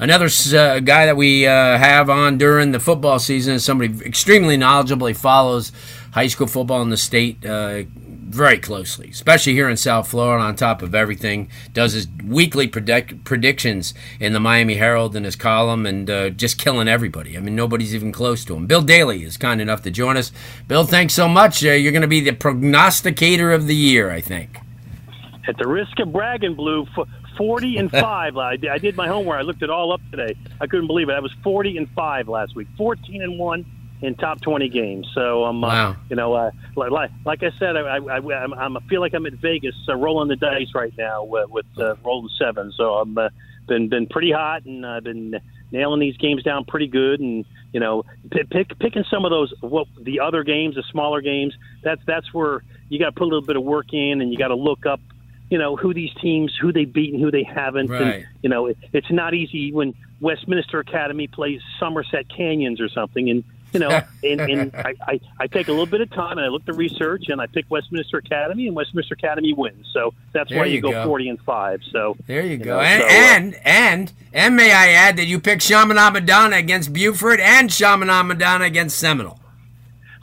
Another uh, guy that we uh, have on during the football season is somebody extremely knowledgeable. He follows high school football in the state uh, very closely, especially here in South Florida. On top of everything, does his weekly predict- predictions in the Miami Herald in his column, and uh, just killing everybody. I mean, nobody's even close to him. Bill Daly is kind enough to join us. Bill, thanks so much. Uh, you're going to be the prognosticator of the year, I think. At the risk of bragging, Blue, 40 and 5. I did my homework. I looked it all up today. I couldn't believe it. I was 40 and 5 last week. 14 and 1 in top 20 games. So I'm, um, wow. uh, you know, uh, like, like I said, I, I, I, I'm, I feel like I'm at Vegas uh, rolling the dice right now with, with uh, rolling seven. So I'm uh, been been pretty hot and I've been nailing these games down pretty good. And you know, pick, picking some of those what the other games, the smaller games. That's that's where you got to put a little bit of work in, and you got to look up you know who these teams, who they beat and who they haven't. Right. And, you know, it, it's not easy when Westminster Academy plays Somerset Canyons or something, and you know, and, and I, I, I take a little bit of time and I look the research and I pick Westminster Academy and Westminster Academy wins. So that's There why you, you go, go. forty and five. So There you, go. know, and, so, uh, and and and may I add that you picked Chaminade Madonna against Buford and Chaminade Madonna against Seminole.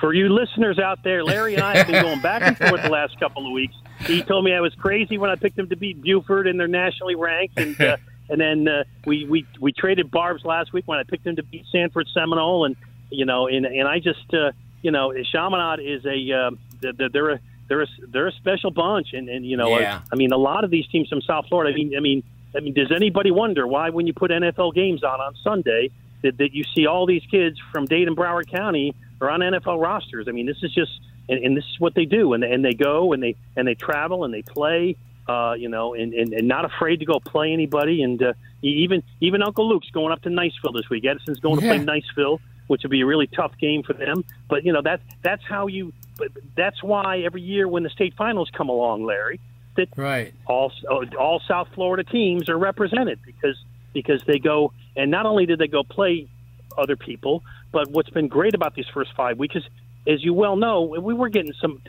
for you listeners out there, Larry and I have been going back and forth the last couple of weeks. He told me I was crazy when I picked them to beat Buford and they're nationally ranked, and uh, and then uh, we we we traded barbs last week when I picked them to beat Sanford Seminole, and you know, and and I just uh, you know, Chaminade is a uh, they're, they're a they're a they're a special bunch, and and you know, Yeah. I, I mean, a lot of these teams from South Florida. I mean, I mean, I mean, does anybody wonder why when you put NFL games on on Sunday that, that you see all these kids from Dade and Broward County are on NFL rosters? I mean, this is just and, and this is what they do, and and they go and they and they travel and they play. Uh, you know, and, and, and not afraid to go play anybody, and uh, even even Uncle Luke's going up to Niceville this week. Edison's going to play Niceville, which will be a really tough game for them. But you know that that's how you. But that's why every year when the state finals come along, Larry, that Right. all all South Florida teams are represented because because they go and not only did they go play other people, but what's been great about these first five weeks is, as you well know, we were getting some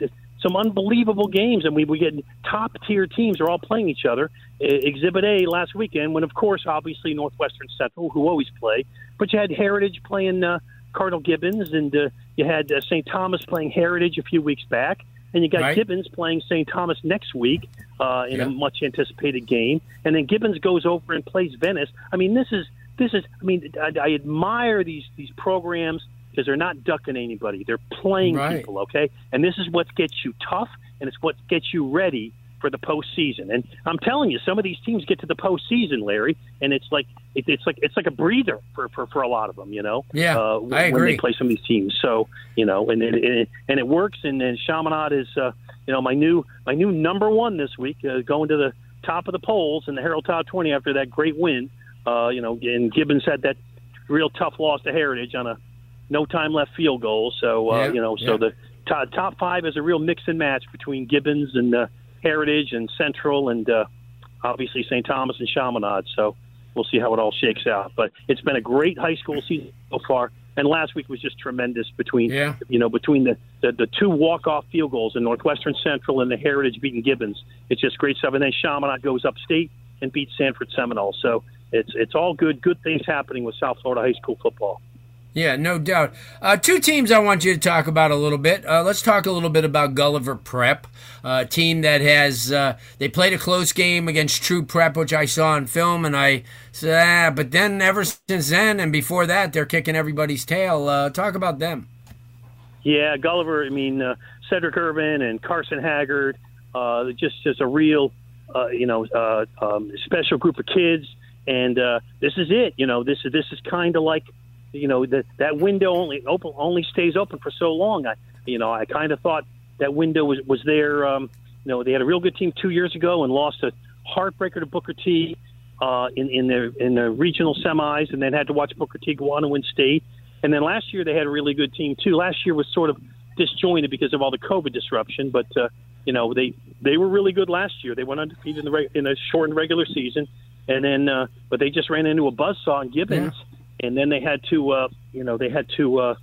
some unbelievable games, and we were getting top tier teams are all playing each other. Exhibit A last weekend, when of course obviously Northwestern Central, who always play, but you had Heritage playing uh, Cardinal Gibbons, and uh, you had uh, St. Thomas playing Heritage a few weeks back. And you got Right. Gibbons playing St. Thomas next week uh, in Yeah. a much anticipated game, and then Gibbons goes over and plays Venice. I mean, this is this is. I mean, I, I admire these these programs because they're not ducking anybody; they're playing Right. people. Okay, and this is what gets you tough, and it's what gets you ready for the postseason. And I'm telling you, some of these teams get to the postseason, Larry, and it's like it, it's like it's like a breather for, for, for a lot of them. You know, Yeah, uh, I when they play some of these teams. So you know, and it, it, and it works. And, and Chaminade is uh, you know my new my new number one this week, uh, going to the top of the polls in the Herald Top 20 after that great win. Uh, you know, and Gibbons had that real tough loss to Heritage on a no time left field goal. So uh, Yeah, you know, so yeah. the top, top five is a real mix and match between Gibbons and uh, Heritage and Central and uh, obviously St. Thomas and Chaminade. So we'll see how it all shakes out. But it's been a great high school season so far. And last week was just tremendous between Yeah. you know between the, the, the two walk off field goals in Northwestern Central and the Heritage beating Gibbons. It's just great stuff. And then Chaminade goes upstate and beats Sanford Seminole. So it's it's all good good things happening with South Florida high school football. Yeah, no doubt. Uh, two teams I want you to talk about a little bit. Uh, let's talk a little bit about Gulliver Prep, uh, a team that has uh, they played a close game against True Prep, which I saw in film, and I said, ah, but then ever since then and before that, they're kicking everybody's tail. Uh, talk about them. Yeah, Gulliver. I mean, uh, Cedric Irvin and Carson Haggard. just just a real, you know, um, special group of kids, and this is it. You know, this is this is kind of like you know that that window only open only stays open for so long. I you know I kind of thought that window was was there. Um, you know they had a real good team two years ago and lost a heartbreaker to Booker T uh, in in the in the regional semis, and then had to watch Booker T go on and win state. And then last year they had a really good team too. Last year was sort of disjointed because of all the COVID disruption, but uh, you know they they were really good last year. They went undefeated in the reg- in a shortened regular season, and then uh, but they just ran into a buzzsaw in Gibbons. Yeah and then they had to, uh, you know, they had to uh,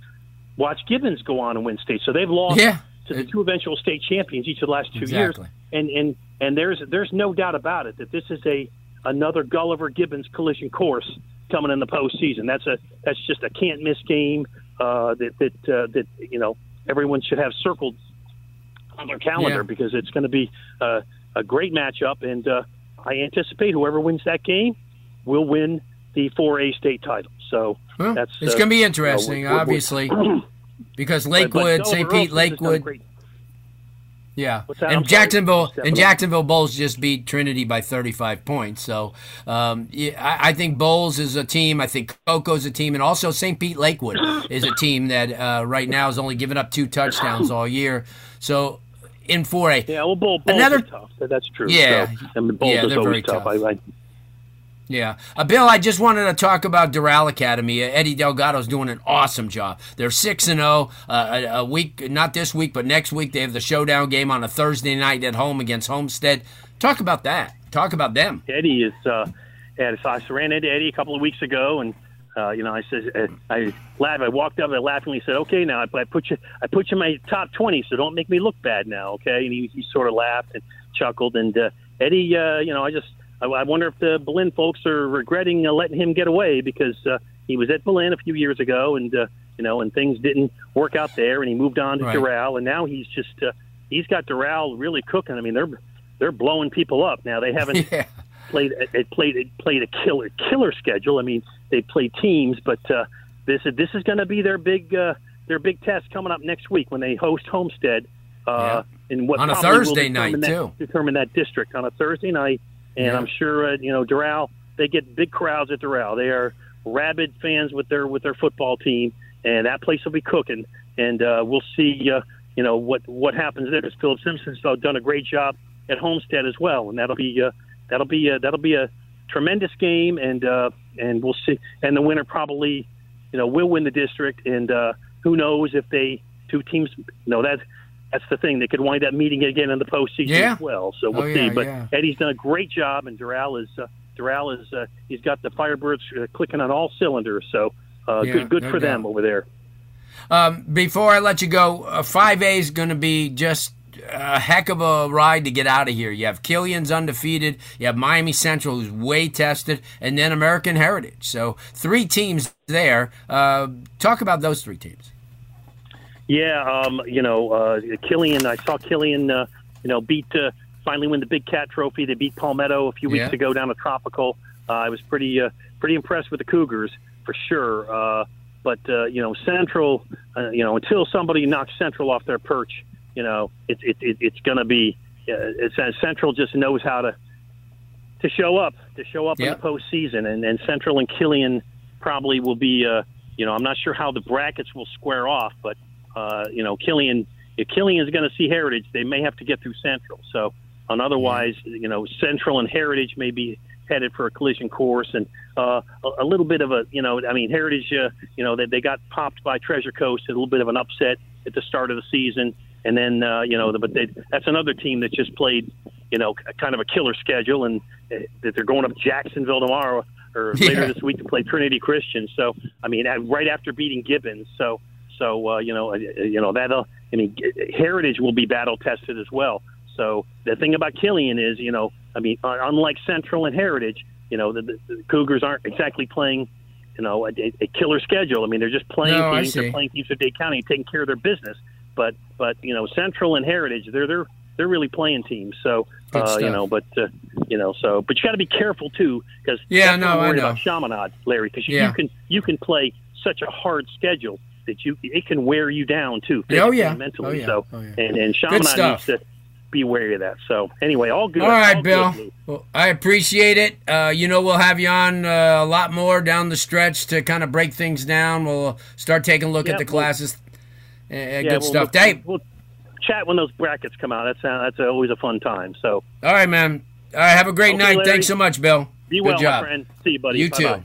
watch Gibbons go on and win state. So they've lost yeah. to the two eventual state champions each of the last two exactly. years. And and and there's there's no doubt about it that this is a another Gulliver Gibbons collision course coming in the postseason. That's a that's just a can't miss game uh, that that uh, that you know everyone should have circled on their calendar yeah. because it's going to be uh, a great matchup. And uh, I anticipate whoever wins that game will win the 4A state title. So well, that's it's uh, going to be interesting, know, we're, obviously, because Lakewood, St. Pete, Lakewood. Yeah, and Jacksonville and Jacksonville Bolles just beat Trinity by 35 points. So um, yeah, I, I, think Bolles is a team. I think Cocoa's a team, and also St. Pete Lakewood is a team that uh, right now has only given up two touchdowns all year. So in 4A, yeah, well, Bolles, Bolles another tough. That's true. Yeah, so, I mean, Bolles yeah, is always tough. tough. I, I, yeah. Uh, Bill, I just wanted to talk about Doral Academy. Uh, Eddie Delgado's doing an awesome job. They're 6 and 0 uh, a, week, not this week, but next week. They have the showdown game on a Thursday night at home against Homestead. Talk about that. Talk about them. Eddie is, uh, yeah, so I ran into Eddie a couple of weeks ago, and uh, you know, I said, uh, I laughed. I walked up and I laughingly said, "Okay, now I, I put you, I put you in my top 20, so don't make me look bad now, okay?" And he, he sort of laughed and chuckled. And uh, Eddie, uh, you know, I just I, I wonder if the Belen folks are regretting uh, letting him get away because uh, he was at Belen a few years ago, and uh, you know, and things didn't work out there, and he moved on to right. Doral, and now he's just uh, he's got Doral really cooking. I mean, they're they're blowing people up now. They haven't yeah. played it played it played a killer killer schedule. I mean, they play teams, but uh, this is this is going to be their big uh, their big test coming up next week when they host Homestead. Uh, yeah. in what on a Thursday night too. Determine that district on a Thursday night, and Yeah. I'm sure uh, you know Doral. They get big crowds at Doral. They are rabid fans with their with their football team, and that place will be cooking. And uh, we'll see, uh, you know, what what happens there. Because Philip Simpson's done a great job at Homestead as well, and that'll be uh, that'll be uh, that'll be a tremendous game. And uh, and we'll see. And the winner probably, you know, will win the district. And uh, who knows if they two teams, you know, that that's the thing. They could wind up meeting again in the postseason Yeah. as well. So we'll Oh, see. yeah, but yeah. Eddie's done a great job, and Doral is uh, Doral is uh, he's got the Firebirds uh, clicking on all cylinders. So uh, good good no for them over there. Um, before I let you go, uh, 5A is going to be just a heck of a ride to get out of here. You have Killian's undefeated, you have Miami Central, who's way tested, and then American Heritage. So three teams there. Uh, talk about those three teams. Yeah, um, you know, uh, Killian. I saw Killian. Uh, you know, beat uh, finally win the Big Cat Trophy. They beat Palmetto a few weeks Yeah. ago down at Tropical. Uh, I was pretty uh, pretty impressed with the Cougars for sure. Uh, but uh, you know, Central. Uh, you know, until somebody knocks Central off their perch, you know, it's it, it, it's going to be. Uh, it's, uh, Central just knows how to to show up to show up Yeah. in the postseason, and, and Central and Killian probably will be. Uh, you know, I'm not sure how the brackets will square off, but uh, you know, Killian, if Killian is going to see Heritage, they may have to get through Central. So, and otherwise, you know, Central and Heritage may be headed for a collision course, and uh, a, a little bit of a, you know, I mean, Heritage, uh, you know, they, they got popped by Treasure Coast, a little bit of an upset at the start of the season, and then, uh, you know, but they, that's another team that just played, you know, kind of a killer schedule, and uh, that they're going up Jacksonville tomorrow or later Yeah. this week to play Trinity Christian. So, I mean, right after beating Gibbons, so. So uh, you know, uh, you know that'll. I mean, Heritage will be battle tested as well. So the thing about Killian is, you know, I mean, uh, unlike Central and Heritage, you know, the, the, the Cougars aren't exactly playing you know, a, a killer schedule. I mean, they're just playing No, teams. They're playing teams for Dade County, and taking care of their business. But but you know, Central and Heritage, they're they're they're really playing teams. So uh, you know, but uh, you know, so but you got to be careful too because Yeah, no, I'm I worried know. about Chaminade, Larry, because Yeah. you can you can play such a hard schedule that you it can wear you down too. Oh, yeah. and mentally. Oh, yeah. So Oh, yeah. and and Chaminade needs to be wary of that. So anyway, all good. All right, all Bill. good, Well, I appreciate it. Uh, you know, we'll have you on uh, a lot more down the stretch to kind of break things down. We'll start taking a look Yeah, at the we'll- classes. Uh, Yeah, good we'll- stuff. We'll, Dave. we'll chat when those brackets come out. That's uh, that's always a fun time. So All right, man. All right, have a great Okay, night. Larry. Thanks so much, Bill. be good well, job. my friend. See you, buddy. You Bye-bye. too.